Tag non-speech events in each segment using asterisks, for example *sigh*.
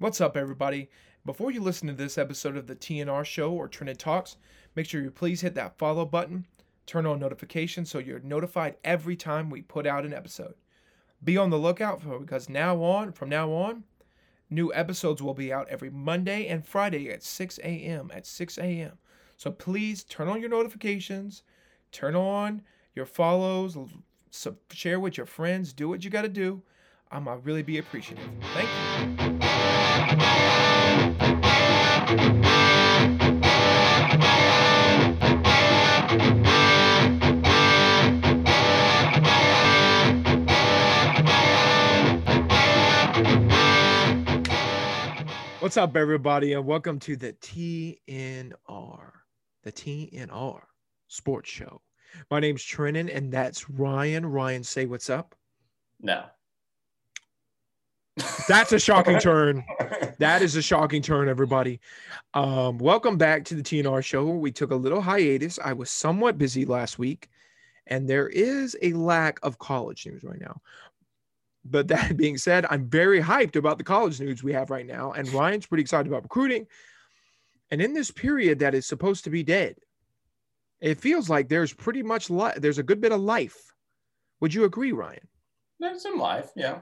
What's up, everybody? Before you listen to this episode of the TNR Show or Trinity Talks, make sure you please hit that follow button, turn on notifications so you're notified every time we put out an episode. Be on the lookout for because now on, from now on, new episodes will be out every Monday and Friday at 6 a.m. At 6 a.m. So please turn on your notifications, turn on your follows, share with your friends, do what you got to do. I'm gonna really be appreciative. Thank you. What's up, everybody, and welcome to the TNR, the TNR Sports Show. My name's Trenton, and that's Ryan. Ryan, say what's up. No. That's a shocking turn. *laughs* That is a shocking turn, everybody. Um, welcome back to the TNR show. We took a little hiatus. I was somewhat busy last week, and there is a lack of college news right now. But that *laughs* being said, I'm very hyped about the college news we have right now, and Ryan's pretty excited about recruiting. And in this period that is supposed to be dead, it feels like there's pretty much li- there's a good bit of life. Would you agree, Ryan? There's some life, yeah.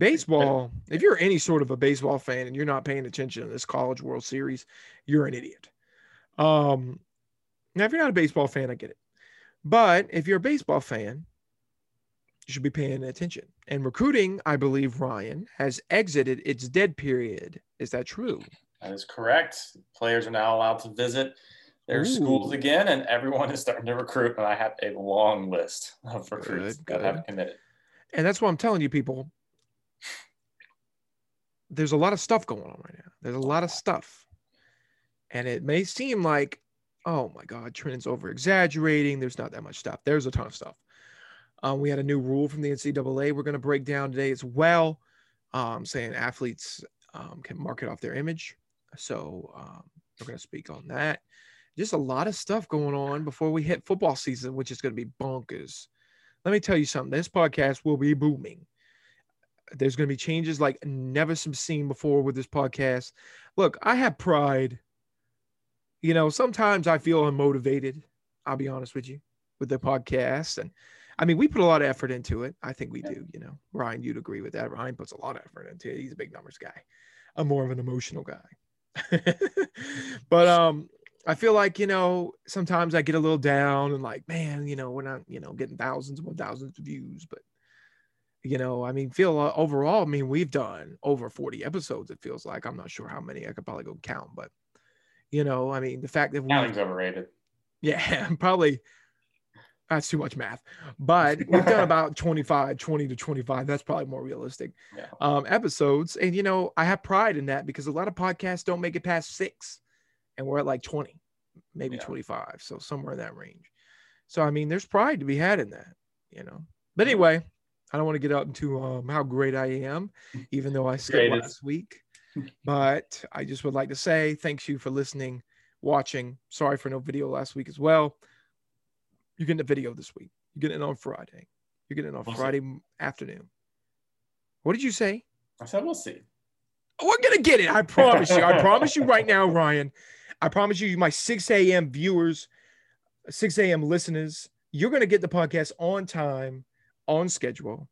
Baseball, if you're any sort of a baseball fan and you're not paying attention to this college world series, you're an idiot. Um, now, if you're not a baseball fan, I get it. But if you're a baseball fan, you should be paying attention. And recruiting, I believe, Ryan, has exited its dead period. Is that true? That is correct. Players are now allowed to visit their Ooh. schools again, and everyone is starting to recruit. And I have a long list of recruits Good, that have committed. And that's what I'm telling you, people. There's a lot of stuff going on right now. There's a lot of stuff. And it may seem like, oh my God, Trent's over exaggerating. There's not that much stuff. There's a ton of stuff. Um, we had a new rule from the NCAA we're going to break down today as well, um, saying athletes um, can market off their image. So um, we're going to speak on that. Just a lot of stuff going on before we hit football season, which is going to be bonkers. Let me tell you something. This podcast will be booming. There's going to be changes like never seen before with this podcast. Look, I have pride. You know, sometimes I feel unmotivated. I'll be honest with you with the podcast. And I mean, we put a lot of effort into it. I think we do, you know. Ryan, you'd agree with that. Ryan puts a lot of effort into it. He's a big numbers guy. I'm more of an emotional guy. *laughs* but um I feel like, you know, sometimes I get a little down and like, man, you know, we're not, you know, getting thousands and thousands of views, but you know, I mean, feel uh, overall, I mean, we've done over 40 episodes. It feels like I'm not sure how many I could probably go count, but you know, I mean, the fact that we, Counting's overrated. *laughs* yeah, *laughs* probably that's too much math, *laughs* but we've done about 25, 20 to 25. That's probably more realistic Yeah. um, episodes. And, you know, I have pride in that because a lot of podcasts don't make it past six and we're at like 20, maybe Yeah. 25. So somewhere in that range. So, I mean, there's pride to be had in that, you know, but anyway, I don't want to get out into um, how great I am, even though I skipped last week. *laughs* But I just would like to say thanks you for listening, watching. Sorry for no video last week as well. You're getting a video this week. You're getting it on Friday. You're getting it on We'll. Friday m- afternoon. What did you say? I said we'll see. We're gonna get it. I promise you. I *laughs* promise you right now, Ryan. I promise you, my 6 a.m. viewers, 6 a.m. listeners, you're gonna get the podcast on time, on schedule,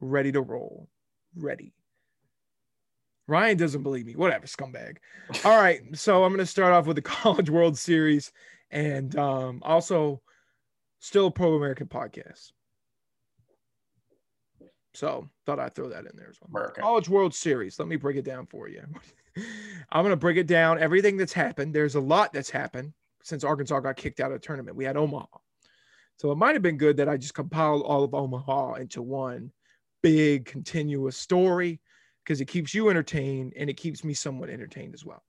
ready to roll. Ready. Ryan doesn't believe me. Whatever, scumbag. All right. So I'm gonna start off with the *laughs* College World Series and um, also still a pro American podcast. So thought I'd throw that in there as well. America. College World Series. Let me break it down for you. *laughs* I'm going to break it down. Everything that's happened. There's a lot that's happened since Arkansas got kicked out of the tournament. We had Omaha. So it might have been good that I just compiled all of Omaha into one big continuous story because it keeps you entertained and it keeps me somewhat entertained as well.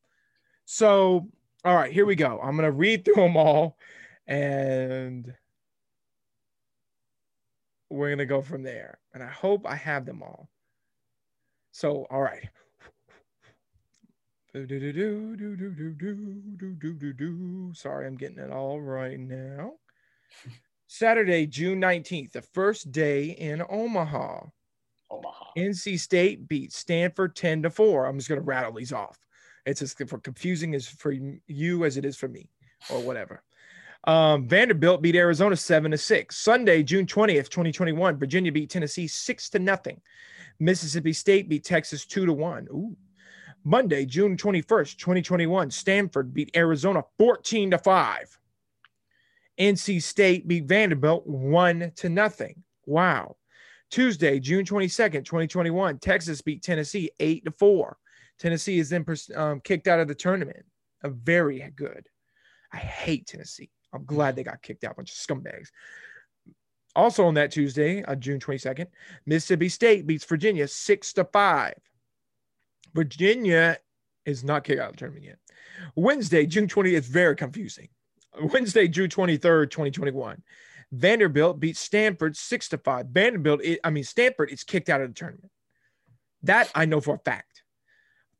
So, all right, here we go. I'm going to read through them all and we're going to go from there. And I hope I have them all. So, all right. Sorry, I'm getting it all right now. Saturday, June 19th, the first day in Omaha. Omaha. NC State beat Stanford 10 to 4. I'm just going to rattle these off. It's as for confusing as for you as it is for me or whatever. Um, Vanderbilt beat Arizona 7 to 6. Sunday, June 20th, 2021, Virginia beat Tennessee 6 to nothing. Mississippi State beat Texas 2 to 1. Ooh. Monday, June 21st, 2021, Stanford beat Arizona 14 to 5. NC State beat Vanderbilt 1 to nothing. Wow. Tuesday, June 22nd, 2021, Texas beat Tennessee 8 to 4. Tennessee is then um, kicked out of the tournament. A very good. I hate Tennessee. I'm glad they got kicked out. Bunch of scumbags. Also on that Tuesday, on June 22nd, Mississippi State beats Virginia 6 to 5. Virginia is not kicked out of the tournament yet. Wednesday, June 20th, it's very confusing. Wednesday, June 23rd, 2021. Vanderbilt beats Stanford 6 to 5. Vanderbilt, I mean, Stanford is kicked out of the tournament. That I know for a fact.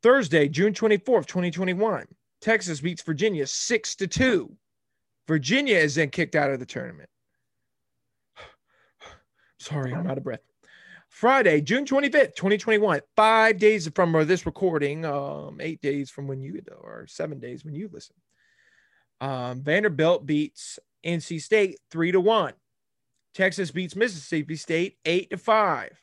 Thursday, June 24th, 2021. Texas beats Virginia 6 to 2. Virginia is then kicked out of the tournament. *sighs* Sorry, I'm out of breath. Friday, June 25th, 2021, five days from this recording, um, eight days from when you, or seven days when you listen. Um, Vanderbilt beats NC State three to one. Texas beats Mississippi State eight to five.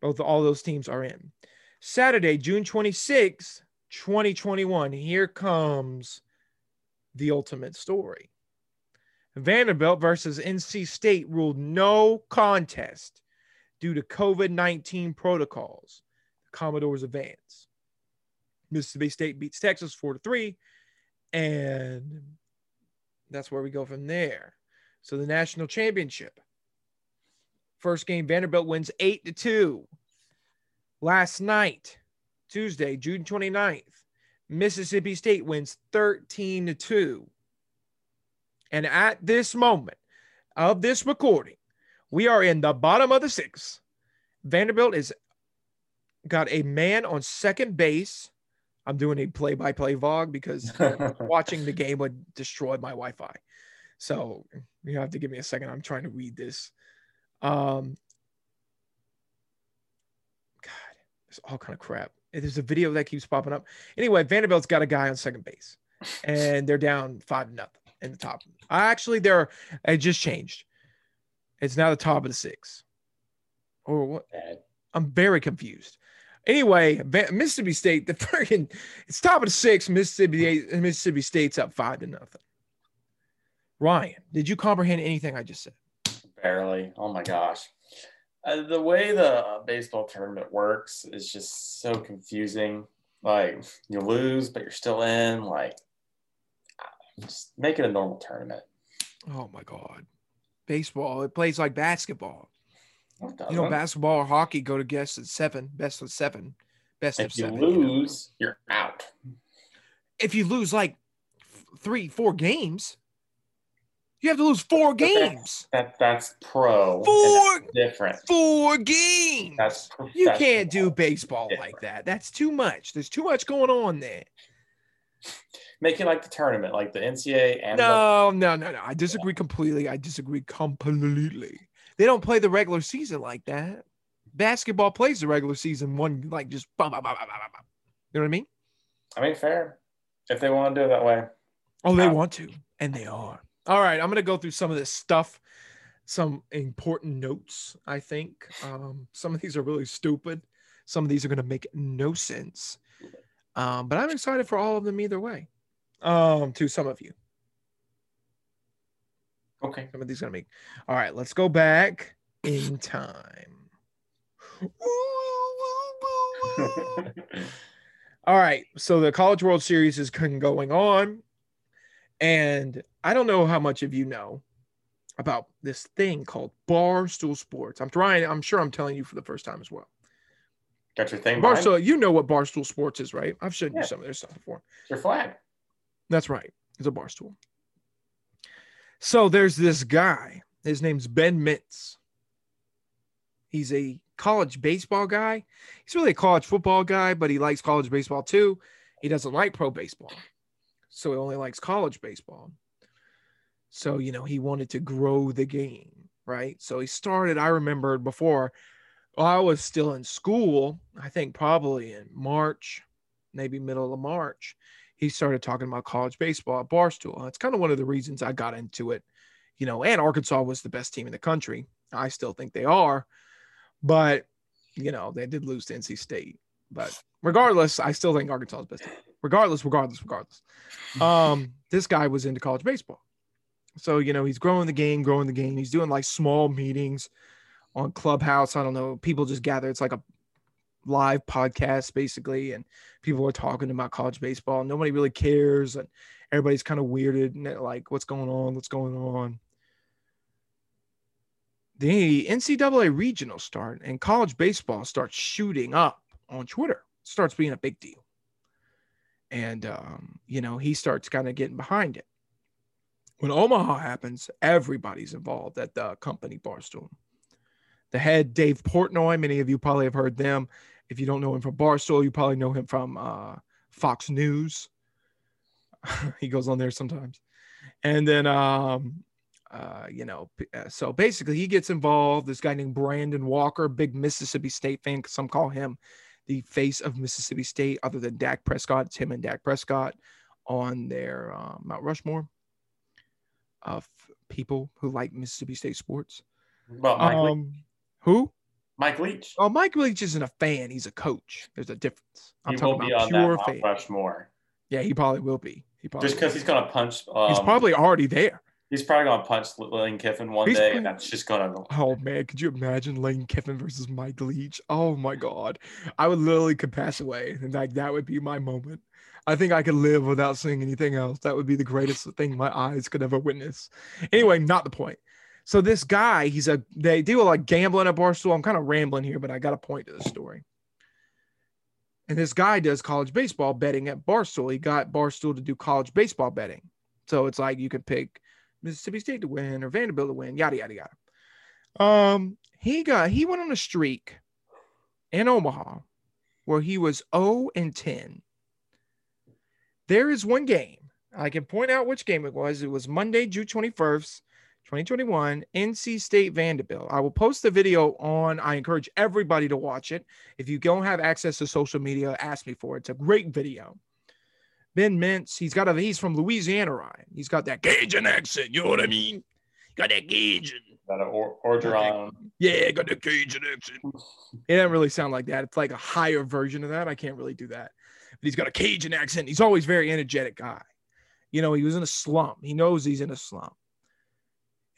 Both all those teams are in. Saturday, June 26th, 2021. Here comes the ultimate story. Vanderbilt versus NC State ruled no contest due to COVID 19 protocols. The Commodores advance. Mississippi State beats Texas 4 to 3. And that's where we go from there. So the national championship. First game, Vanderbilt wins 8 to 2. Last night, Tuesday, June 29th, Mississippi State wins 13 to 2. And at this moment of this recording, we are in the bottom of the sixth. Vanderbilt is got a man on second base. I'm doing a play-by-play vlog because *laughs* watching the game would destroy my Wi-Fi. So you have to give me a second. I'm trying to read this. Um, God, it's all kind of crap. There's a video that keeps popping up. Anyway, Vanderbilt's got a guy on second base, and they're down five nothing in the top. Actually, they're it just changed. It's now the top of the six. Or what? I'm very confused. Anyway, Mississippi State, the *laughs* freaking it's top of the six. Mississippi Mississippi State's up five to nothing. Ryan, did you comprehend anything I just said? Barely. Oh my gosh. Uh, the way the baseball tournament works is just so confusing. Like you lose, but you're still in. Like, just make it a normal tournament. Oh my god baseball. It plays like basketball. You know, basketball or hockey go to guess at seven, best of seven, best if of seven. If you lose, you know? you're out. If you lose like three, four games, you have to lose four games. That, that's pro. Four that's different. Four games. That's you can't do baseball different. like that. That's too much. There's too much going on there make it like the tournament, like the NCAA. And no, the- no, no, no. I disagree yeah. completely. I disagree completely. They don't play the regular season like that. Basketball plays the regular season one like just bum, bum, bum, bum, bum. You know what I mean? I mean, fair. If they want to do it that way. Oh, they um, want to, and they are. All right, I'm gonna go through some of this stuff, some important notes. I think um, some of these are really stupid. Some of these are gonna make no sense. Um, but I'm excited for all of them either way um, to some of you. Okay. Some of these gonna make. All right, let's go back in time. *laughs* All right, so the College World Series is going on, and I don't know how much of you know about this thing called Barstool Sports. I'm trying. I'm sure I'm telling you for the first time as well. Got your thing. Barstool, you know what Barstool Sports is, right? I've shown yeah. you some of their stuff before. It's your flag. That's right. It's a bar stool. So there's this guy. His name's Ben Mintz. He's a college baseball guy. He's really a college football guy, but he likes college baseball too. He doesn't like pro baseball. So he only likes college baseball. So, you know, he wanted to grow the game, right? So he started, I remember before I was still in school. I think probably in March, maybe middle of March. He started talking about college baseball at Barstool. That's kind of one of the reasons I got into it. You know, and Arkansas was the best team in the country. I still think they are, but you know they did lose to NC State. But regardless, I still think Arkansas is best. Team. Regardless, regardless, regardless. Um, this guy was into college baseball. So, you know, he's growing the game, growing the game. He's doing like small meetings on Clubhouse. I don't know. People just gather. It's like a live podcasts basically. And people are talking about college baseball. Nobody really cares. And everybody's kind of weirded and like, what's going on? What's going on? The NCAA regional start and college baseball starts shooting up on Twitter. It starts being a big deal. And, um, you know, he starts kind of getting behind it when Omaha happens, everybody's involved at the company Barstool. The head, Dave Portnoy, many of you probably have heard them. If you don't know him from Barstool, you probably know him from uh, Fox News. *laughs* he goes on there sometimes. And then, um, uh, you know, uh, so basically he gets involved. This guy named Brandon Walker, big Mississippi State fan, some call him the face of Mississippi State, other than Dak Prescott. It's him and Dak Prescott on their uh, Mount Rushmore of people who like Mississippi State sports. Well, um, who? Mike Leach. Oh, Mike Leach isn't a fan. He's a coach. There's a difference. I'm he talking about pure fan. Rushmore. Yeah, he probably will be. He probably just because he's gonna punch. Um, he's probably already there. He's probably gonna punch Lane Kiffin one he's day, and that's just gonna. Oh man, could you imagine Lane Kiffin versus Mike Leach? Oh my god, I would literally could pass away, and like that would be my moment. I think I could live without seeing anything else. That would be the greatest thing my eyes could ever witness. Anyway, not the point. So this guy, he's a they deal with like gambling at Barstool. I'm kind of rambling here, but I got a point to the story. And this guy does college baseball betting at Barstool. He got Barstool to do college baseball betting. So it's like you could pick Mississippi State to win or Vanderbilt to win, yada yada yada. Um, he got he went on a streak in Omaha where he was 0 and 10 there is one game. I can point out which game it was. It was Monday, June 21st, 2021, NC State Vanderbilt. I will post the video on. I encourage everybody to watch it. If you don't have access to social media, ask me for it. It's a great video. Ben Mintz, he's got a he's from Louisiana, Ryan. He's got that Cajun accent, you know what I mean? Got that Cajun. Got an or- Orgeron. Yeah, got the Cajun accent. It doesn't really sound like that. It's like a higher version of that. I can't really do that but he's got a Cajun accent. He's always very energetic guy. You know, he was in a slump. He knows he's in a slump.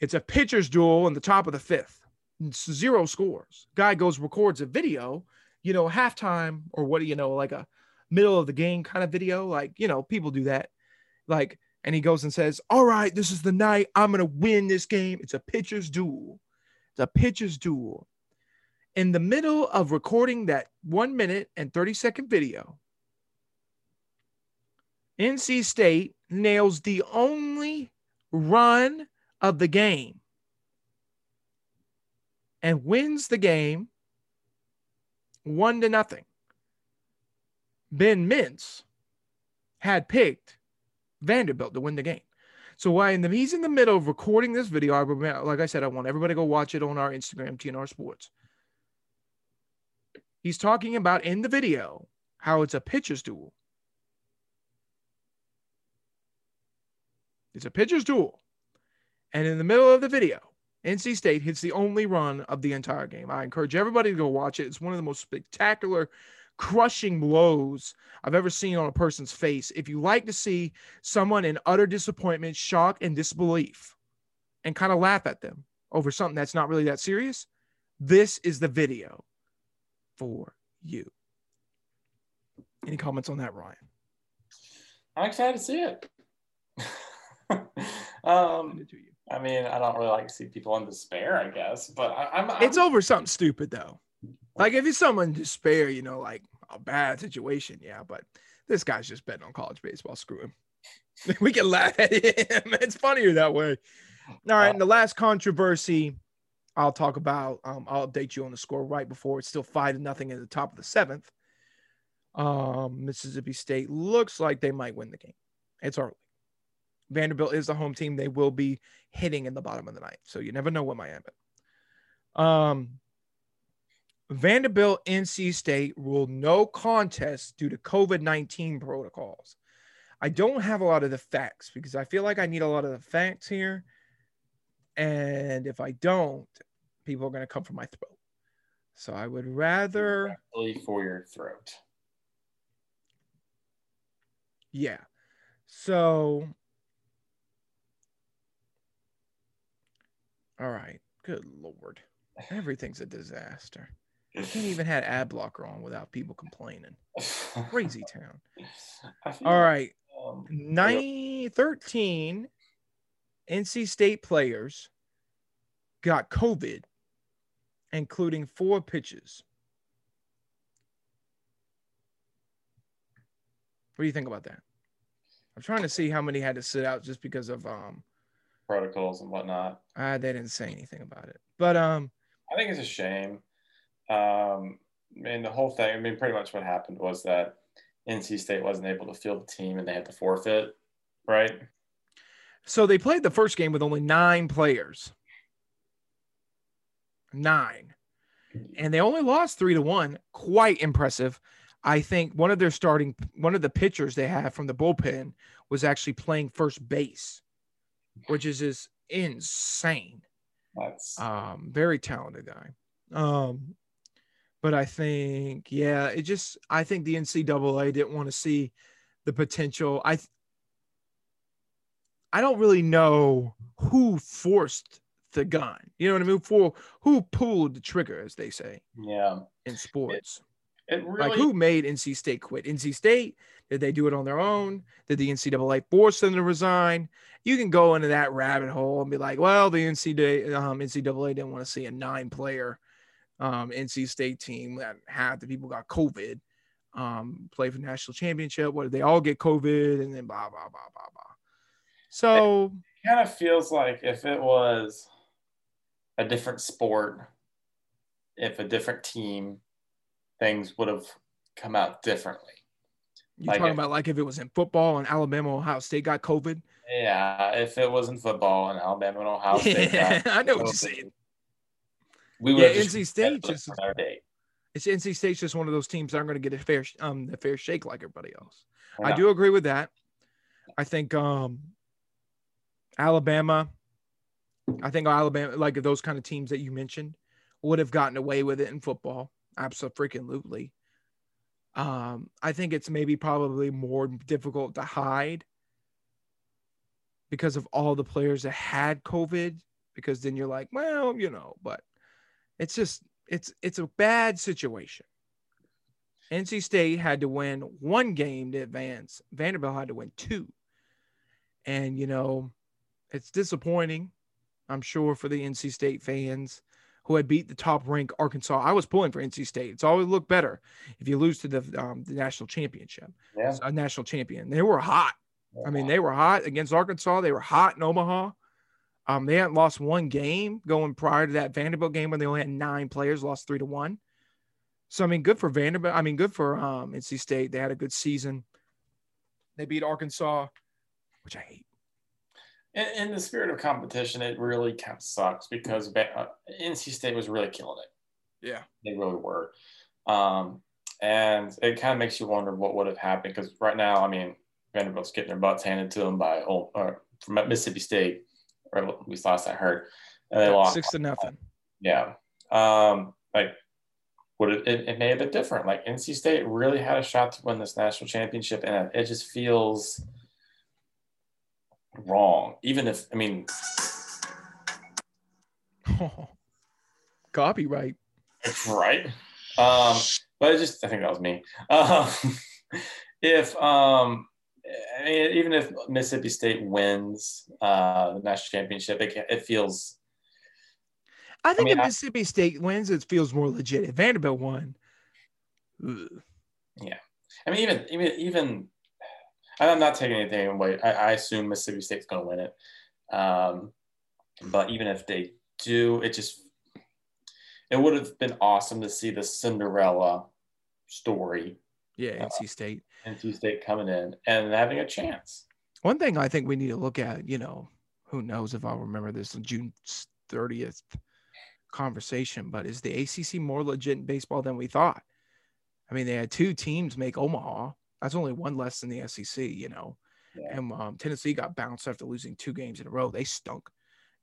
It's a pitcher's duel in the top of the fifth. It's zero scores. Guy goes records a video, you know, halftime or what do you know, like a middle of the game kind of video. Like, you know, people do that. Like, and he goes and says, All right, this is the night I'm gonna win this game. It's a pitcher's duel. It's a pitcher's duel. In the middle of recording that one minute and 30 second video, NC State nails the only run of the game and wins the game one to nothing. Ben Mintz had picked Vanderbilt to win the game. So while the, he's in the middle of recording this video, I like I said, I want everybody to go watch it on our Instagram, TNR Sports. He's talking about in the video how it's a pitcher's duel. It's a pitcher's duel. And in the middle of the video, NC State hits the only run of the entire game. I encourage everybody to go watch it. It's one of the most spectacular, crushing blows I've ever seen on a person's face. If you like to see someone in utter disappointment, shock, and disbelief, and kind of laugh at them over something that's not really that serious, this is the video for you. Any comments on that, Ryan? I'm excited to see it. *laughs* um, I mean, I don't really like to see people in despair, I guess, but I, am It's over something stupid though. Like if it's someone in despair, you know, like a bad situation, yeah. But this guy's just betting on college baseball. Screw him. *laughs* we can laugh at him. *laughs* It's funnier that way. All right, and the last controversy I'll talk about. Um, I'll update you on the score right before it's still five to nothing at the top of the seventh. Um, Mississippi State looks like they might win the game. It's early. Vanderbilt is the home team. They will be hitting in the bottom of the ninth. So you never know what might happen. Um, Vanderbilt NC State ruled no contest due to COVID 19 protocols. I don't have a lot of the facts because I feel like I need a lot of the facts here. And if I don't, people are going to come for my throat. So I would rather. for your throat. Yeah. So. All right. Good Lord. Everything's a disaster. You can't even have ad blocker on without people complaining. Crazy *laughs* town. All right. Um, 9, 13 NC State players got COVID, including four pitches. What do you think about that? I'm trying to see how many had to sit out just because of um protocols and whatnot. Uh, they didn't say anything about it, but um, I think it's a shame. Um, I mean, the whole thing. I mean, pretty much what happened was that NC State wasn't able to field the team, and they had to forfeit, right? So they played the first game with only nine players. Nine. And they only lost three to one. Quite impressive. I think one of their starting, one of the pitchers they have from the bullpen was actually playing first base, which is just insane. That's um, very talented guy. Um, but I think, yeah, it just, I think the NCAA didn't want to see the potential. I, I don't really know who forced the gun. You know what I mean? For who pulled the trigger, as they say. Yeah. In sports. It, it really like who made NC State quit? NC State? Did they do it on their own? Did the NCAA force them to resign? You can go into that rabbit hole and be like, well, the NCAA, um, NCAA didn't want to see a nine-player um, NC State team that half the people got COVID, um, play for national championship. What did they all get COVID? And then blah blah blah blah blah. So it kind of feels like if it was a different sport, if a different team, things would have come out differently. You like talking about like if it was in football and Alabama, Ohio State got COVID? Yeah, if it was in football and Alabama and Ohio *laughs* State, yeah, I know what you're saying. We yeah, NC State just our day. it's NC State's just one of those teams that aren't going to get a fair um a fair shake like everybody else. Yeah. I do agree with that. I think um Alabama, I think Alabama, like those kind of teams that you mentioned, would have gotten away with it in football. Absolutely. Um, I think it's maybe probably more difficult to hide because of all the players that had COVID, because then you're like, well, you know, but it's just it's it's a bad situation. NC State had to win one game to advance. Vanderbilt had to win two. And you know, it's disappointing, I'm sure, for the NC State fans who had beat the top ranked Arkansas. I was pulling for NC State. It's always looked better if you lose to the um, the national championship. Yeah. A national champion. They were hot. I mean, they were hot against Arkansas. They were hot in Omaha. Um, they hadn't lost one game going prior to that Vanderbilt game when they only had nine players, lost three to one. So I mean, good for Vanderbilt. I mean, good for um, NC State. They had a good season. They beat Arkansas, which I hate in, in, the spirit of competition, it really kind of sucks because uh, NC State was really killing it. Yeah, they really were, um, and it kind of makes you wonder what would have happened because right now, I mean, Vanderbilt's getting their butts handed to them by old, uh, from Mississippi State, or at least last I heard, and they yeah, lost six to nothing. Yeah, um, like would it, it, it, may have been different. Like NC State really had a shot to win this national championship, and it just feels wrong. Even if I mean, oh, *laughs* copyright, right? Um, but I just I think that was me. Um, *laughs* if um, I mean, even if Mississippi State wins uh, the national championship, it, it feels. I think I mean, if Mississippi State wins, it feels more legit. If Vanderbilt won, ugh. yeah. I mean, even even even I'm not taking anything away. I, I assume Mississippi State's going to win it. Um, but even if they do, it just it would have been awesome to see the Cinderella story. Yeah, NC State. Uh, NC State coming in and having a chance. One thing I think we need to look at, you know, who knows if I'll remember this June 30th. conversation, but is the ACC more legit in baseball than we thought? I mean, they had two teams make Omaha. That's only one less than the SEC, you know. Yeah. And um, Tennessee got bounced after losing two games in a row. They stunk.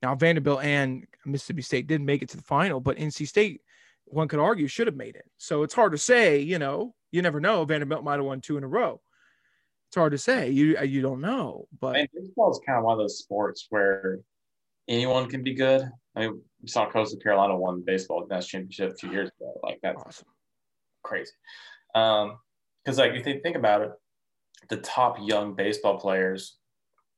Now Vanderbilt and Mississippi State didn't make it to the final, but NC State, one could argue, should have made it. So it's hard to say. You know, you never know. Vanderbilt might have won two in a row. It's hard to say. You you don't know, but I mean, baseball is kind of one of those sports where anyone can be good. I mean, we saw Coastal Carolina won the baseball national championship a few years ago. Like that's awesome. crazy. Um, because like if you think about it, the top young baseball players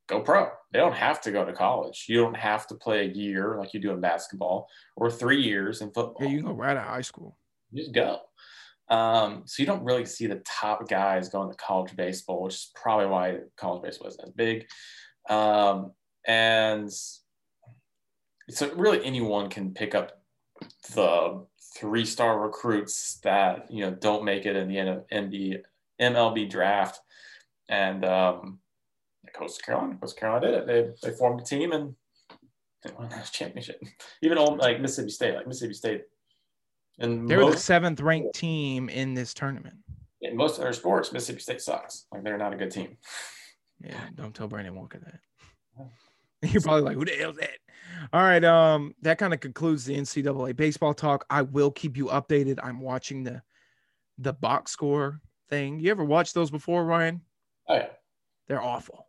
go pro. They don't have to go to college. You don't have to play a year like you do in basketball or three years in football. Yeah, you go right out of high school. You just go. Um, so you don't really see the top guys going to college baseball, which is probably why college baseball isn't as big. Um, and so really anyone can pick up the three star recruits that you know don't make it in the MLB, MLB draft. And um, Coastal Carolina, Coastal Carolina did it. They, they formed a team and they won a championship. *laughs* Even old like Mississippi State, like Mississippi State and They were the seventh ranked team in this tournament. in most other sports, Mississippi State sucks. Like they're not a good team. Yeah, don't tell Brandon Walker that. *laughs* You're probably like, who the hell's that? All right. Um, that kind of concludes the NCAA baseball talk. I will keep you updated. I'm watching the the box score thing. You ever watch those before, Ryan? Oh yeah. They're awful.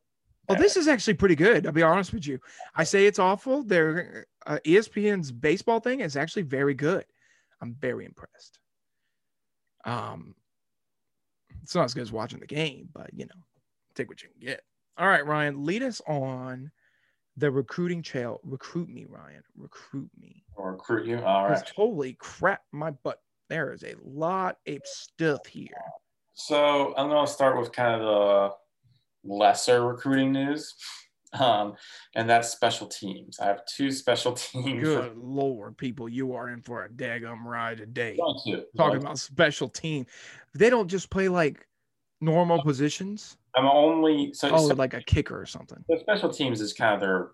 Oh, this is actually pretty good. I'll be honest with you. I say it's awful. They're uh, ESPN's baseball thing is actually very good. I'm very impressed. Um, it's not as good as watching the game, but you know, take what you can get. All right, Ryan, lead us on the recruiting trail. Recruit me, Ryan. Recruit me. Or recruit you. All right. Holy crap, my butt. There is a lot of stuff here. So I'm gonna start with kind of the lesser recruiting news. *laughs* Um, and that's special teams. I have two special *laughs* teams. Good lord, people, you are in for a daggum ride today. Going to. Talking about special team. They don't just play like normal positions. I'm only so, Oh, so like a kicker or something. the special teams is kind of their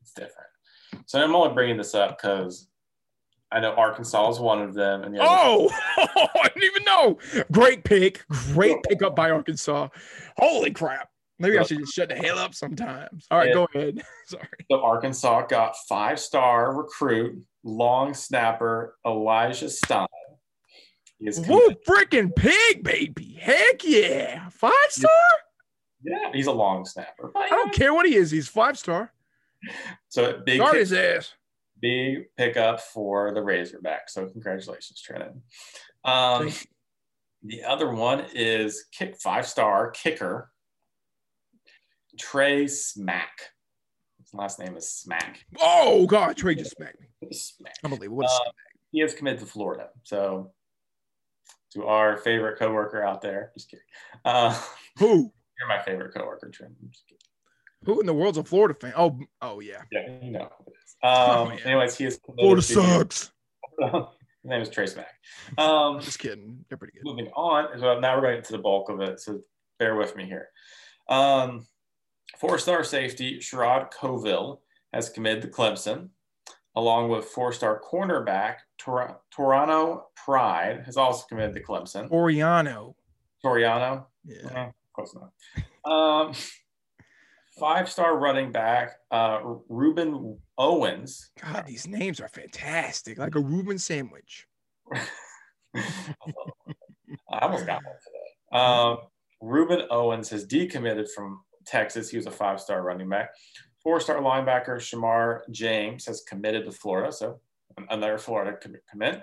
it's different. So I'm only bringing this up because I know Arkansas is one of them, and the Oh, *laughs* *laughs* I didn't even know. Great pick. Great pickup by Arkansas. Holy crap. Maybe I should just shut the hell up sometimes. All right, Yeah. go ahead. *laughs* Sorry. So Arkansas got five-star recruit, long snapper Elijah Stein. Is Woo, freaking pig, baby. Heck yeah. Five star? yeah, he's a long snapper. I don't care what he is. He's five star. So big, Guard pick- his ass. big pickup for the Razorback. So congratulations, Trenton. Um, the other one is kick five-star kicker Trey Smack. His last name is Smack. Oh, God. Trey just smacked me. Smack. Unbelievable. What a Uh, he has committed to Florida. So to our favorite coworker out there, just kidding. Uh, *laughs* Who? you're my favorite coworker, Trent. I'm just kidding. Who in the world's a Florida fan? Oh, oh yeah. Yeah, you know is. Um, yeah. Anyways, he is Florida sucks. *laughs* His name is Trace Mack. Um, *laughs* Just kidding. They're pretty good. moving on is well, now we're going to the bulk of it, so bear with me here. Um, four-star safety Sherrod Covil has committed to Clemson, along with four-star cornerback Tor- Toronto Pride has also committed to Clemson. Oriano. Toriano, Yeah. Eh, close enough. Um, five-star running back uh, Rueben Owens. God, these names are fantastic. Like a Reuben sandwich. *laughs* I almost got one today. Um, Rueben Owens has decommitted from Texas. He was a five star running back. Four star linebacker Shemar James has committed to Florida. So another Florida commit. commit.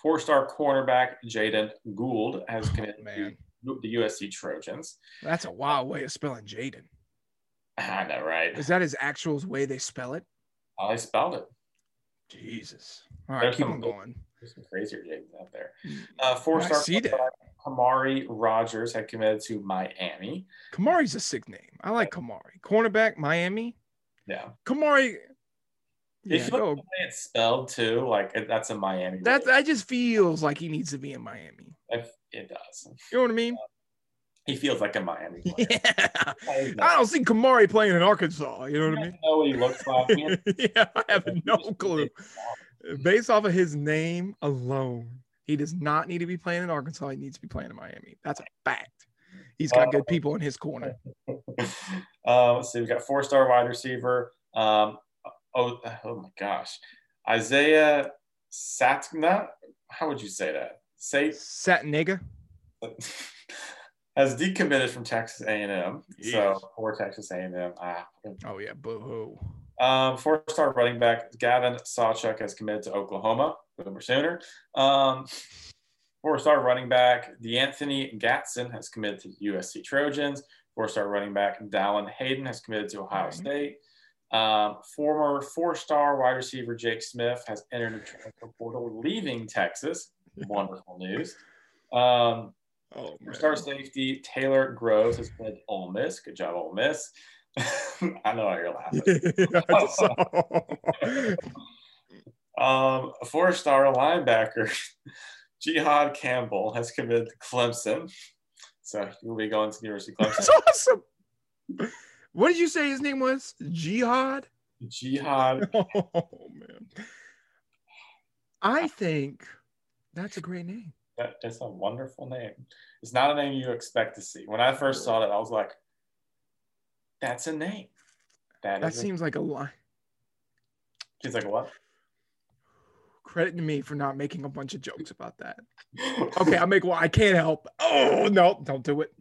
Four star cornerback Jaden Gould has committed Man, to the USC Trojans. that's a wild way of spelling Jaden. *laughs* I know, right? Is that his actual way they spell it? I spelled it. Jesus. All right, There's keep some- on going. There's some crazier Jadens out there. Uh, four I star see that. Khamauri Rogers had committed to Miami. Khamauri's a sick name. I like Khamauri. Cornerback, Miami. Yeah. Khamauri. Yeah, if you look the way it's spelled too, like uh, that's a Miami. That that just feels like he needs to be in Miami. If it does. You know what I mean? Uh, he feels like a Miami *laughs* player. Yeah. I I don't see Khamauri playing in Arkansas. You know what I mean? know what he looks like. *laughs* Yeah, I have no clue. *laughs* Based off of his name alone, he does not need to be playing in Arkansas. He needs to be playing in Miami. That's a fact. He's got good people in his corner. *laughs* um, let's see, We've got four star wide receiver. Um, oh, oh my gosh, Isaiah Satna. How would you say that? Say Sat nigga. *laughs* has decommitted from Texas A&M. Yes. So for Texas A&M, ah. Oh yeah, boo hoo. Um, four-star running back Gavin Sawchuk has committed to Oklahoma. Boomer Sooner. Um, four-star running back DeAnthony Gatson has committed to USC Trojans. Four-star running back Dallan Hayden has committed to Ohio Okay. State. Um, former four-star wide receiver Jake Smith has entered the transfer portal, leaving Texas. *laughs* Wonderful news. Um, Oh. Star safety Taylor Groves has played Ole Miss. Good job, Ole Miss. *laughs* I know you're laughing. *laughs* Saw- Um, a four-star linebacker *laughs* Jihaad Campbell has committed to Clemson, so he will be going to the University of That's Clemson. awesome. What did you say his name was? Jihad? Jihad, *laughs* Oh man. I think that's a great name. That, that is a wonderful name. It's not a name you expect to see. When I first saw that, I was like, "That's a name." That, That is a- seems like a lie. She's like, "What?" Credit to me for not making a bunch of jokes about that. Okay, *laughs* I'll make one. I can't help. Oh no, don't do it.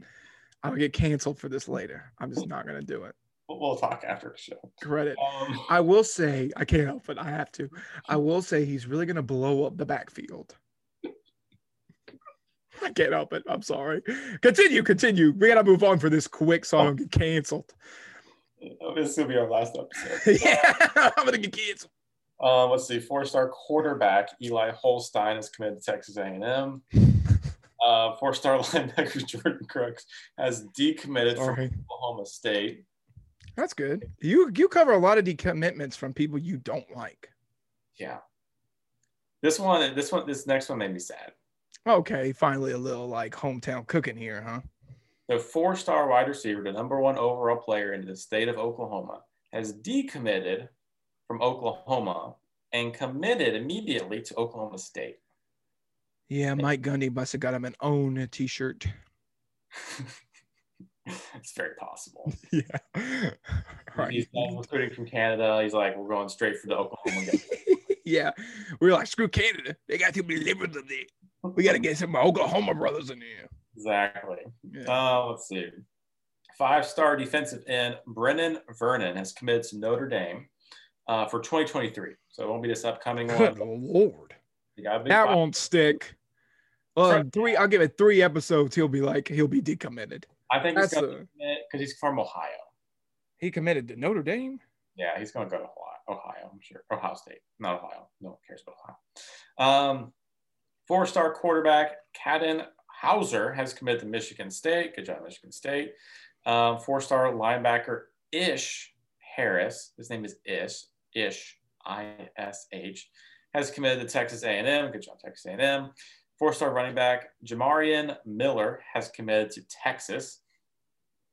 I'll get canceled for this later. I'm just not gonna do it. we'll talk after the show. Credit. Um, I will say, I can't help it. I have to. I *laughs* will say he's really gonna blow up the backfield. I can't help it. I'm sorry. Continue, continue. We gotta move on for this quick so I don't get canceled. this will be our last episode. *laughs* yeah, I'm gonna get canceled. Um, let's see, four-star quarterback Eli Holstein is committed to Texas A&M. *laughs* Uh, four-star linebacker *laughs* Jordan Crooks has decommitted All from right. Oklahoma State. That's good. You you cover a lot of decommitments from people you don't like. Yeah. This one, this one, this next one made me sad. Okay, finally a little like hometown cooking here, huh? The four-star wide receiver, the number one overall player in the state of Oklahoma, has decommitted from Oklahoma and committed immediately to Oklahoma State. Yeah, Mike Gundy must have got him an own t-shirt. *laughs* it's very possible. *laughs* Yeah. right. He's recruiting from Canada. He's like, we're going straight for the Oklahoma guy. *laughs* yeah. we're like, screw Canada. They got too many liberals up there. We got to get some Oklahoma brothers in there. Exactly. Yeah. Uh, let's see. Five star defensive end Brenan Vernon has committed to Notre Dame uh, for 2023. So it won't be this upcoming Good *laughs* one. lord. A big That five. won't stick. Well, in three, I'll give it three episodes. He'll be like, he'll be decommitted. I think he's That's going to because he's from Ohio. He committed to Notre Dame. Yeah, he's going to go to Ohio, Ohio, I'm sure. Ohio State, not Ohio. No one cares about Ohio. Um, four star quarterback Katin Houser has committed to Michigan State. Good job, Michigan State. Um, four star linebacker Ish Harris. His name is Ish. Ish. I S H has committed to Texas A&M. Good job, Texas A&M. Four-star running back Jamarion Miller has committed to Texas.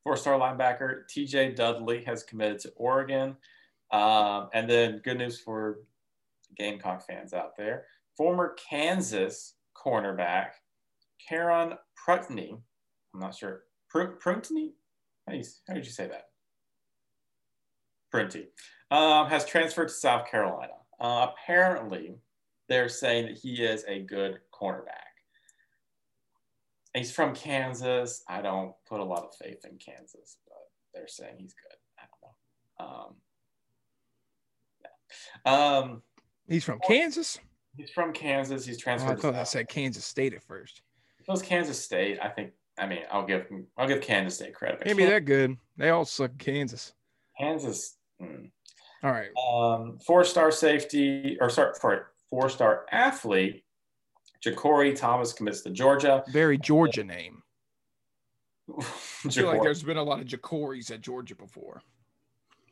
Four-star linebacker TJ Dudley has committed to Oregon. Um, and then good news for Gamecock fans out there. Former Kansas cornerback Karon Prutney. I'm not sure. Pr- Prutney? How how did you say that? Prunty. Um, has transferred to South Carolina. Uh, apparently, they're saying that he is a good cornerback. He's from Kansas. I don't put a lot of faith in Kansas, but they're saying he's good. I don't know. Um, yeah. um, He's from Kansas. he's from Kansas. He's Oh, I transferred. to thought I said Kansas State at first. If it was Kansas State, I think. I mean, I'll give I'll give Kansas State credit. Maybe that good. They all suck Kansas. Kansas. mm. All right. Um, four-star safety, or sorry, for four-star athlete, Ja'Cory Thomas commits to Georgia. Very Georgia name. *laughs* I feel like there's been a lot of Jacories at Georgia before.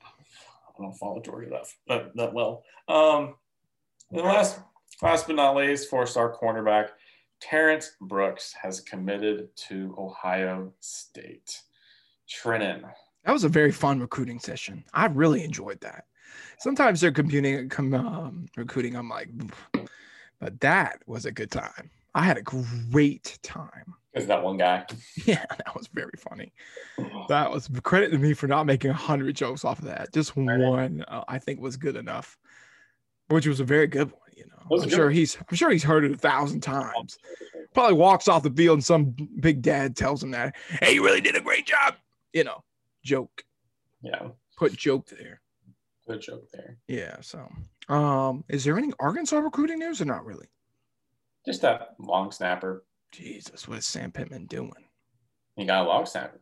I don't follow Georgia that, that, that well. Um, and last, last but not least, four-star cornerback Terrence Brooks has committed to Ohio State. Trenton. That was a very fun recruiting session. I really enjoyed that. Sometimes they're computing, com, um, recruiting. I'm like, but that was a good time. I had a great time. Is that one guy? *laughs* Yeah, that was very funny. That was credit to me for not making a hundred jokes off of that. Just one, uh, I think, was good enough, which was a very good one. You know, I'm sure he's, I'm sure he's heard it a thousand times. Probably walks off the field and some big dad tells him that, "Hey, you really did a great job." You know, joke. Yeah. Put joke there. Good joke there. Yeah. So, um, is there any Arkansas recruiting news or not really? Just that long snapper. Jesus, what is Sam Pittman doing? He got a long snapper.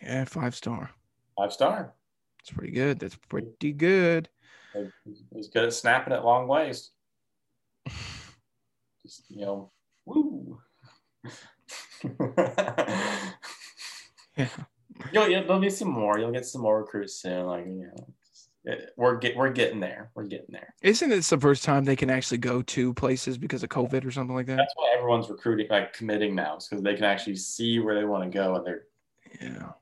Yeah, five star. Five star. That's pretty good. That's pretty good. He's good at snapping it long ways. *laughs* Just, you know, woo. *laughs* yeah. You'll, you'll, there'll be some more. You'll get some more recruits soon. Like, you know, we're get we're getting there. We're getting there. Isn't this the first time they can actually go to places because of COVID or something like that? That's why everyone's recruiting, like committing now, because they can actually see where they want to go, and they're yeah.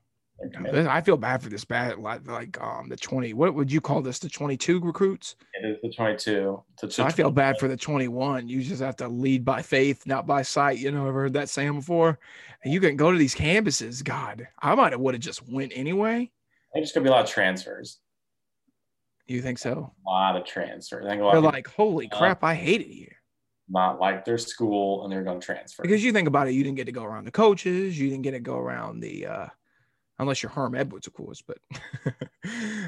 They're I feel bad for this bad like like um the twenty. What would you call this? The twenty two recruits. It is the twenty two. So I feel bad for the twenty one. You just have to lead by faith, not by sight. You know, I've heard that saying before. And you can go to these campuses. God, I might have would have just went anyway. I think there's gonna be a lot of transfers. You think so? A lot of transfer. I think they're like, holy uh, crap, I hate it here. Not like their school, and they're going to transfer. Because you think about it, you didn't get to go around the coaches, you didn't get to go around the, uh, unless you're Herm Edwards, of course. But, *laughs*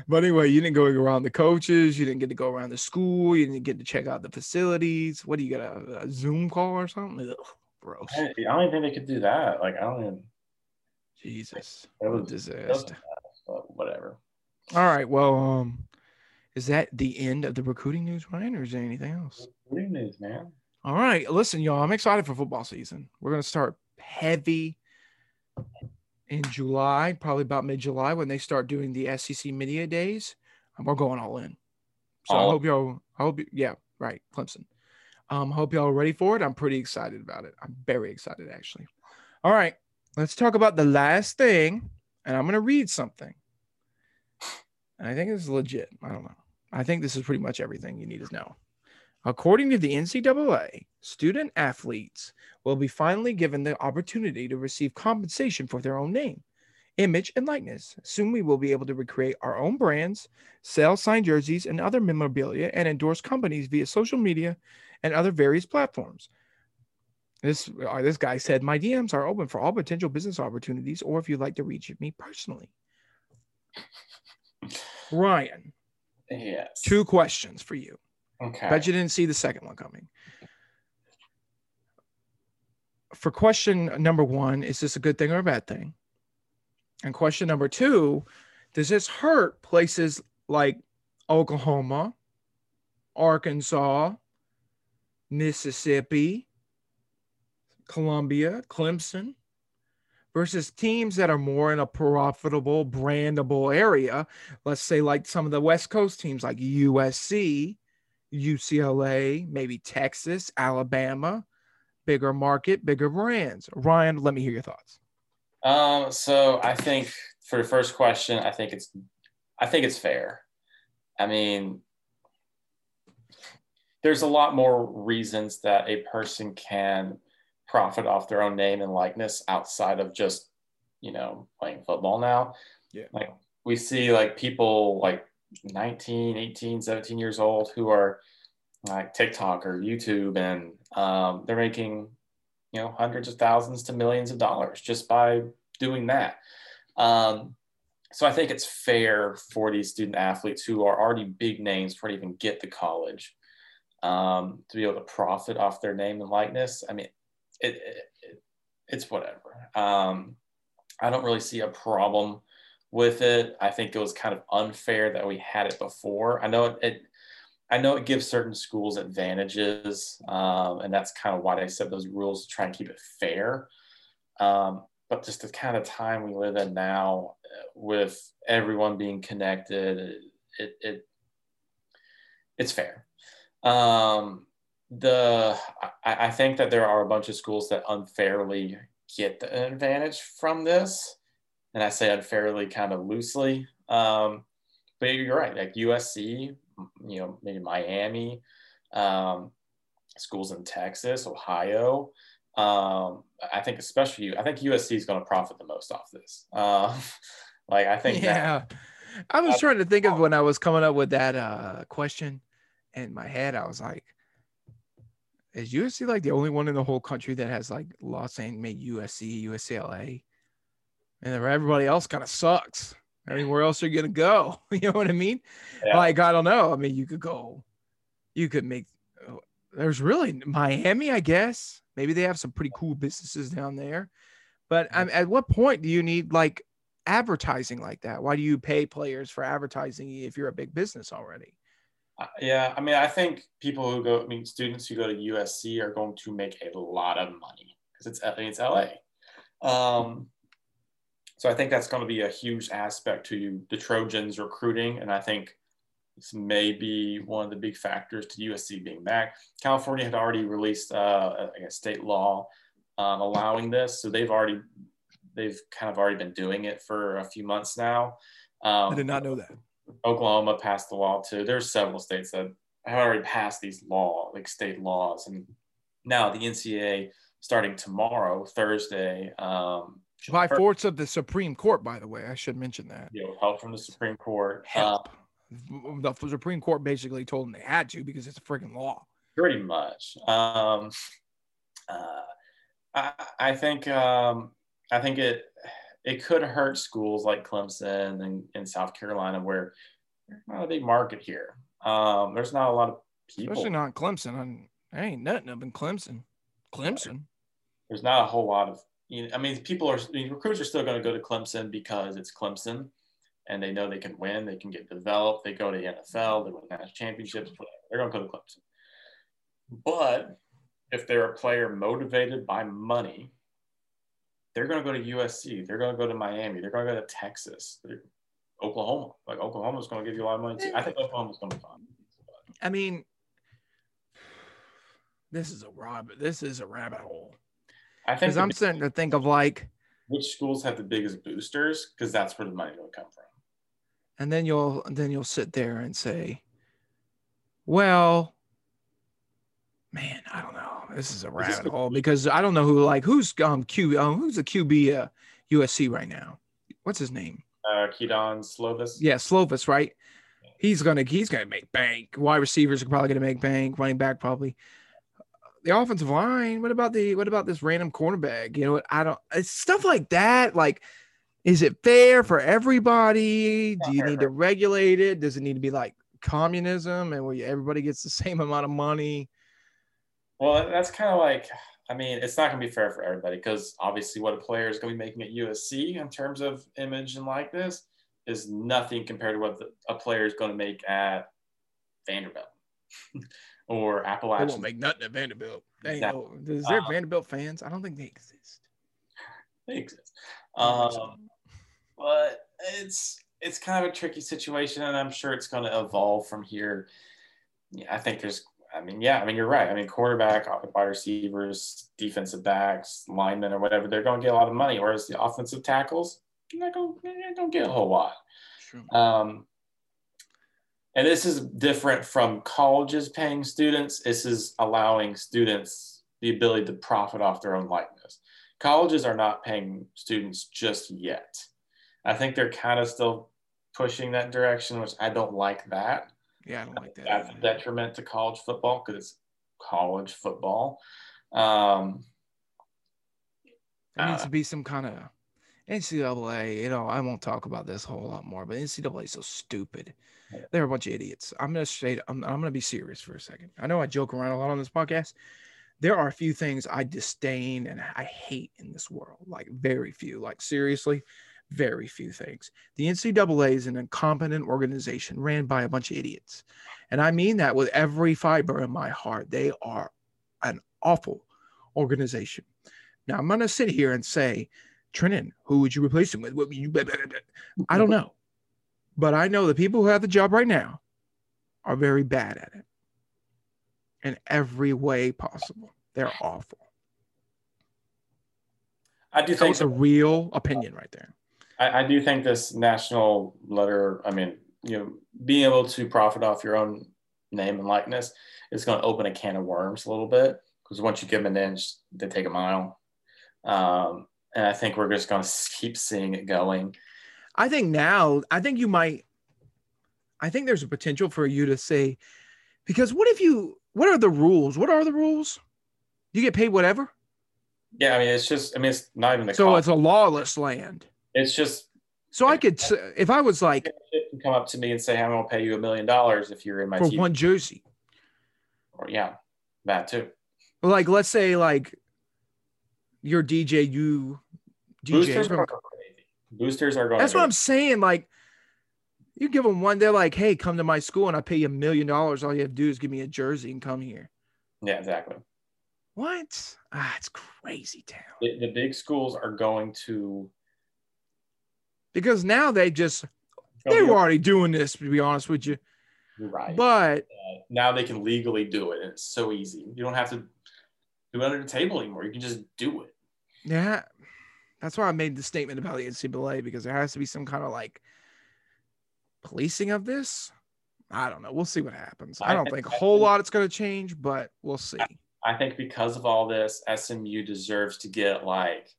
but anyway, you didn't go around the coaches, you didn't get to go around the school, you didn't get to check out the facilities. What do you get a, a Zoom call or something? Ugh, gross. I, I don't even think they could do that. Like I don't even. Jesus, it was disaster. Whatever. All right. Well, um, is that the end of the recruiting news, Ryan, or is there anything else? Recruiting news, man. All right. Listen, y'all, I'm excited for football season. We're going to start heavy in July, probably about mid July when they start doing the SEC media days. And we're going all in. So I hope y'all, I hope, you, yeah, right. Clemson. Um, hope y'all are ready for it. I'm pretty excited about it. I'm very excited, actually. All right. Let's talk about the last thing. And I'm going to read something. And I think it's legit. I don't know. I think this is pretty much everything you need to know. According to the NCAA, student athletes will be finally given the opportunity to receive compensation for their own name, image, and likeness. Soon we will be able to recreate our own brands, sell signed jerseys and other memorabilia, and endorse companies via social media and other various platforms. This uh, this guy said, "My DMs are open for all potential business opportunities, or if you'd like to reach me personally." *laughs* Ryan, Yes. Two questions for you. Okay. Bet you didn't see the second one coming. For question number one, is this a good thing or a bad thing? And question number two, does this hurt places like Oklahoma, Arkansas, Mississippi, Columbia, Clemson, versus teams that are more in a profitable, brandable area. Let's say, like some of the West Coast teams like USC, UCLA, maybe Texas, Alabama, bigger market, bigger brands. Ryan, let me hear your thoughts. Um, so I think for the first question, I think it's I think it's fair. I mean, there's a lot more reasons that a person can profit off their own name and likeness outside of just you know playing football now. Yeah. Like we see like people like 19 18 17 years old who are like tiktok or youtube and um, they're making you know hundreds of thousands to millions of dollars just by doing that. Um, so i think it's fair for these student athletes who are already big names before they even get to college um, to be able to profit off their name and likeness. I mean it, it it's whatever. Um, I don't really see a problem with it. I think it was kind of unfair that we had it before. I know it, it I know it gives certain schools advantages, um, and that's kind of why they set those rules to try and keep it fair. Um, but just the kind of time we live in now, with everyone being connected, it, it it's fair. Um, the I, I think that there are a bunch of schools that unfairly get the advantage from this, and I say unfairly kind of loosely. Um, but you're right, like USC, you know, maybe Miami, um, schools in Texas, Ohio. Um, I think especially I think USC is going to profit the most off this. Uh, *laughs* like I think yeah. That, I was trying to think of when I was coming up with that uh, question in my head. I was like, is USC like the only one in the whole country that has like law saying made USC, UCLA, and everybody else kind of sucks. I mean, where else are you gonna go? *laughs* you know what I mean? Yeah. Like, I don't know. I mean, you could go, you could make. Oh, there's really Miami, I guess. Maybe they have some pretty cool businesses down there. But um, at what point do you need like advertising like that? Why do you pay players for advertising if you're a big business already? Uh, yeah, I mean, I think people who go, I mean, students who go to USC are going to make a lot of money because it's I mean, it's LA. Um, so I think that's going to be a huge aspect to the Trojans recruiting, and I think this may be one of the big factors to USC being back. California had already released uh, a, a state law um, allowing this, so they've already they've kind of already been doing it for a few months now. Um, I did not know that. Oklahoma passed the law too. There's several states that have already passed these law, like state laws, and now the NCAA starting tomorrow, Thursday. Um, By force of the Supreme Court, by the way, I should mention that. You know, help from the Supreme Court. Help. Uh, the Supreme Court basically told them they had to because it's a freaking law. Pretty much. Um, uh, I, I think um, I think it it could hurt schools like Clemson and in South Carolina where there's not a big market here. Um, there's not a lot of people. Especially not Clemson. I, I ain't nothing up in Clemson. Clemson. There's not a whole lot of. You know, I mean, people are I mean, recruits are still going to go to Clemson because it's Clemson, and they know they can win. They can get developed. They go to the NFL. They win national championships. They're going to go to Clemson. But if they're a player motivated by money they're going to go to USC. They're going to go to Miami. They're going to go to Texas. They're, Oklahoma. Like Oklahoma's going to give you a lot of money too. I think Oklahoma's going to be fine. I mean, this is a rabbit. This is a rabbit hole. I think because I'm starting to think of like which schools have the biggest boosters because that's where the money will come from. And then you'll then you'll sit there and say, well, man, I don't know. This is a rabbit hole because I don't know who like who's um Q um who's the QB uh, USC right now. What's his name? Uh, Kedon Slovis. Yeah, Slovis, right? He's gonna he's gonna make bank. Wide receivers are probably gonna make bank. Running back probably. The offensive line. What about the what about this random cornerback? You know what? I don't. It's stuff like that. Like, is it fair for everybody? Do you need to regulate it? Does it need to be like communism and where everybody gets the same amount of money? Well, that's kind of like, I mean, it's not going to be fair for everybody because obviously what a player is going to be making at USC in terms of image and likeness is nothing compared to what the, a player is going to make at Vanderbilt *laughs* or Appalachian. They won't make nothing at Vanderbilt. They exactly. know. Is there um, Vanderbilt fans? I don't think they exist. They exist. Um, but it's it's kind of a tricky situation, and I'm sure it's going to evolve from here. Yeah, I think there's I mean, yeah, I mean, you're right. I mean, quarterback, wide receivers, defensive backs, linemen, or whatever, they're going to get a lot of money. Whereas the offensive tackles, they're going to get a whole lot. Um, and this is different from colleges paying students. This is allowing students the ability to profit off their own likeness. Colleges are not paying students just yet. I think they're kind of still pushing that direction, which I don't like that. Yeah, I don't like that. That's a detriment to college football because it's college football. Um, there needs uh, to be some kind of NCAA. You know, I won't talk about this a whole lot more, but NCAA is so stupid. They're a bunch of idiots. I'm gonna say I'm, I'm gonna be serious for a second. I know I joke around a lot on this podcast. There are a few things I disdain and I hate in this world, like very few. Like seriously, very few things. The NCAA is an incompetent organization ran by a bunch of idiots. And I mean that with every fiber in my heart. They are an awful organization. Now, I'm going to sit here and say, Trenton, who would you replace him with? I don't know. But I know the people who have the job right now are very bad at it. in every way possible. They're awful. I do That think was a real opinion right there. I, I do think this national letter, I mean, you know, being able to profit off your own name and likeness is going to open a can of worms a little bit because once you give them an inch, they take a mile. Um, and I think we're just going to keep seeing it going. I think now, I think you might, I think there's a potential for you to say, because what if you, what are the rules? What are the rules? You get paid whatever. Yeah, I mean, it's just, I mean, it's not even the So cost. it's a lawless land. It's just So I could, if I was like come up to me and say, I'm going to pay you a million dollars if you're in my for team. one jersey, Or, yeah, that too. like let's say like your DJ, you DJ. Boosters from- are going crazy. Boosters are going. That's what I'm saying. Like, you give them one, they're like, "Hey, come to my school, and I pay you a million dollars. All you have to do is give me a jersey and come here." Yeah, exactly. What? Ah, it's crazy town. The, the big schools are going to. Because now they just they were already doing this. To be honest with you, You're right. but Uh, now they can legally do it, and it's so easy. You don't have to do it under the table anymore. You can just do it. yeah, that's why I made the statement about the NCAA because there has to be some kind of like policing of this. I don't know. We'll see what happens. I I don't think- think a whole lot it's going to change, but we'll see. I think because of all this, SMU deserves to get like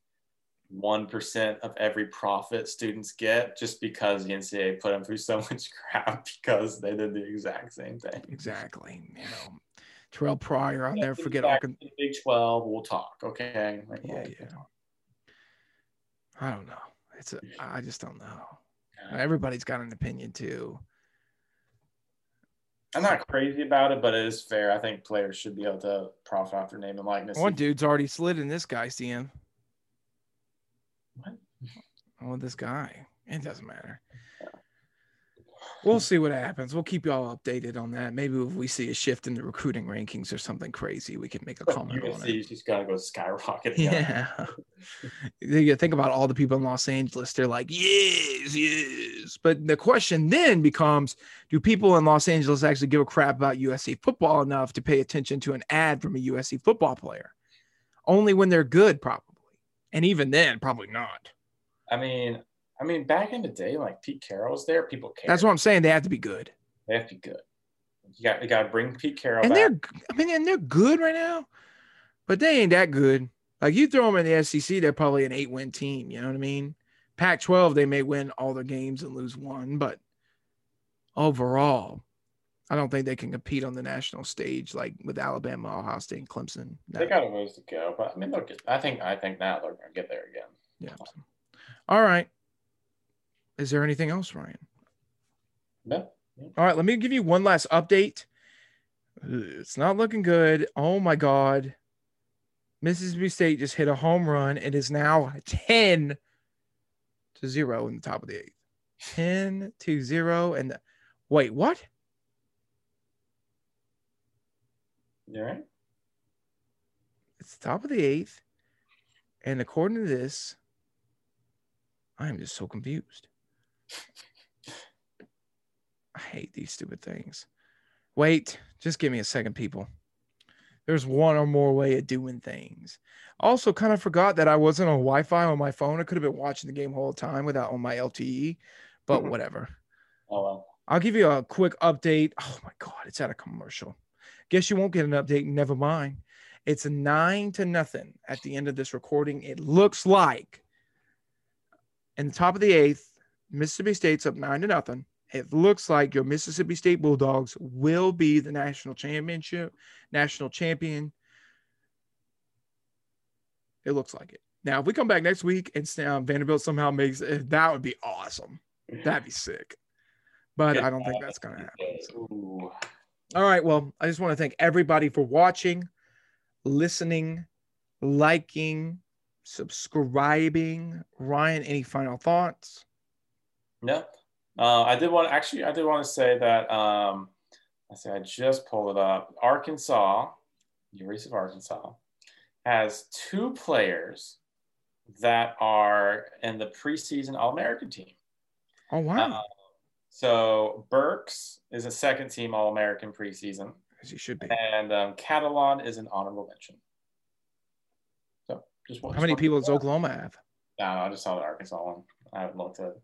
one percent of every profit students get, just because the NCAA put them through so *laughs* much crap because they did the exact same thing. Exactly. You know, Terrelle Pryor, never Get forget Arkansas. Big Twelve. We'll talk, okay? Like, Yeah, we'll yeah. talk. I don't know. It's a, I just don't know. Everybody's got an opinion too. I'm not crazy about it, but it is fair. I think players should be able to profit off their name and likeness. One dude's already slid in this guy's DM. Oh, this guy. It doesn't matter. We'll see what happens. We'll keep y'all updated on that. Maybe if we see a shift in the recruiting rankings or something crazy, we can make a comment on it. USC is just gonna go skyrocketing. *laughs* Yeah. you think about all the people in Los Angeles, they're like, yes, yes. But the question then becomes do people in Los Angeles actually give a crap about USC football enough to pay attention to an ad from a USC football player? Only when they're good, probably. And even then, probably not. I mean, I mean, back in the day, like Pete Carroll was there, people care. That's what I'm saying. They have to be good. they have to be good. You got you got to bring Pete Carroll And back. they're, I mean, and they're good right now, but they ain't that good. Like you throw them in the SEC, they're probably an eight win team. You know what I mean? Pac 12, they may win all their games and lose one, but overall, I don't think they can compete on the national stage like with Alabama, Ohio State, and Clemson. No. They got a ways to go, but I mean, they'll get. I think I think now they're gonna get there again. Yeah. All right. Is there anything else, Ryan? No, All right, let me give you one last update. It's not looking good. Oh my God. Mississippi State just hit a home run. It is now 10 to 0 in the top of the eighth. 10 to 0. And the, wait, what? all right? It's the top of the eighth. And according to this, I am just so confused. I hate these stupid things. Wait, just give me a second, people. There's one or more way of doing things. Also, kind of forgot that I wasn't on Wi-Fi on my phone. I could have been watching the game whole time without on my LTE, but Mhm. whatever. Oh well. I'll give you a quick update. Oh my god, it's at a commercial. Guess you won't get an update. Never mind. It's nine to nothing at the end of this recording. It looks like in the top of the eighth, Mississippi State's up nine to nothing. It looks like your Mississippi State Bulldogs will be the national championship, national champion. It looks like it. Now, if we come back next week and um, Vanderbilt somehow makes it, that would be awesome. That'd be sick. But I don't think that's going to happen. so. All right. Well, I just want to thank everybody for watching, listening, liking, subscribing. Ryan, any final thoughts? No. Uh, I did want actually I did want to say that um I say I just pulled it up. Arkansas, the University of Arkansas, has two players that are in the preseason All American team. Oh, wow. Uh, so Burks is a second team All American preseason. as he should be. And um, Catalon is an honorable mention. So just How many people does Oklahoma have? No, I just saw the Arkansas one. I haven't looked at.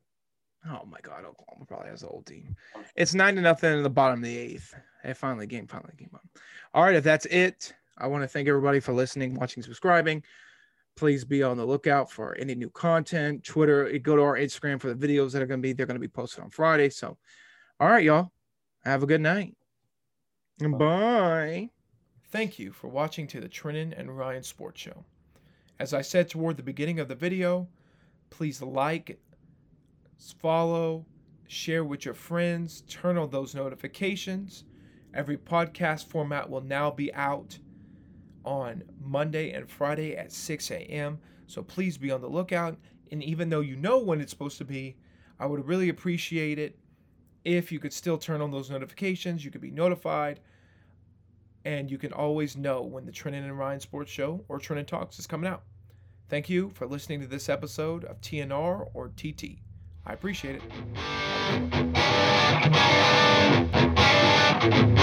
Oh my God, Oklahoma probably has the old team. Um, it's nine to nothing in the bottom of the eighth. It finally game, finally game on. All right, if that's it, I want to thank everybody for listening, watching, subscribing. Please be on the lookout for any new content. Twitter, eh, go to our Instagram for the videos that are going to be. They're going to be posted on Friday. So, all right, y'all, have a good night. Bye. Thank you for watching to the Trenton and Ryan Sports Show. As I said toward the beginning of the video, please like, follow, share with your friends, turn on those notifications. Every podcast format will now be out on Monday and Friday at 6 a.m. So please be on the lookout. And even though you know when it's supposed to be, I would really appreciate it if you could still turn on those notifications. You could be notified. And you can always know when the Trenton and Ryan Sports Show or Trenton Talks is coming out. Thank you for listening to this episode of TNR or TT. I appreciate it.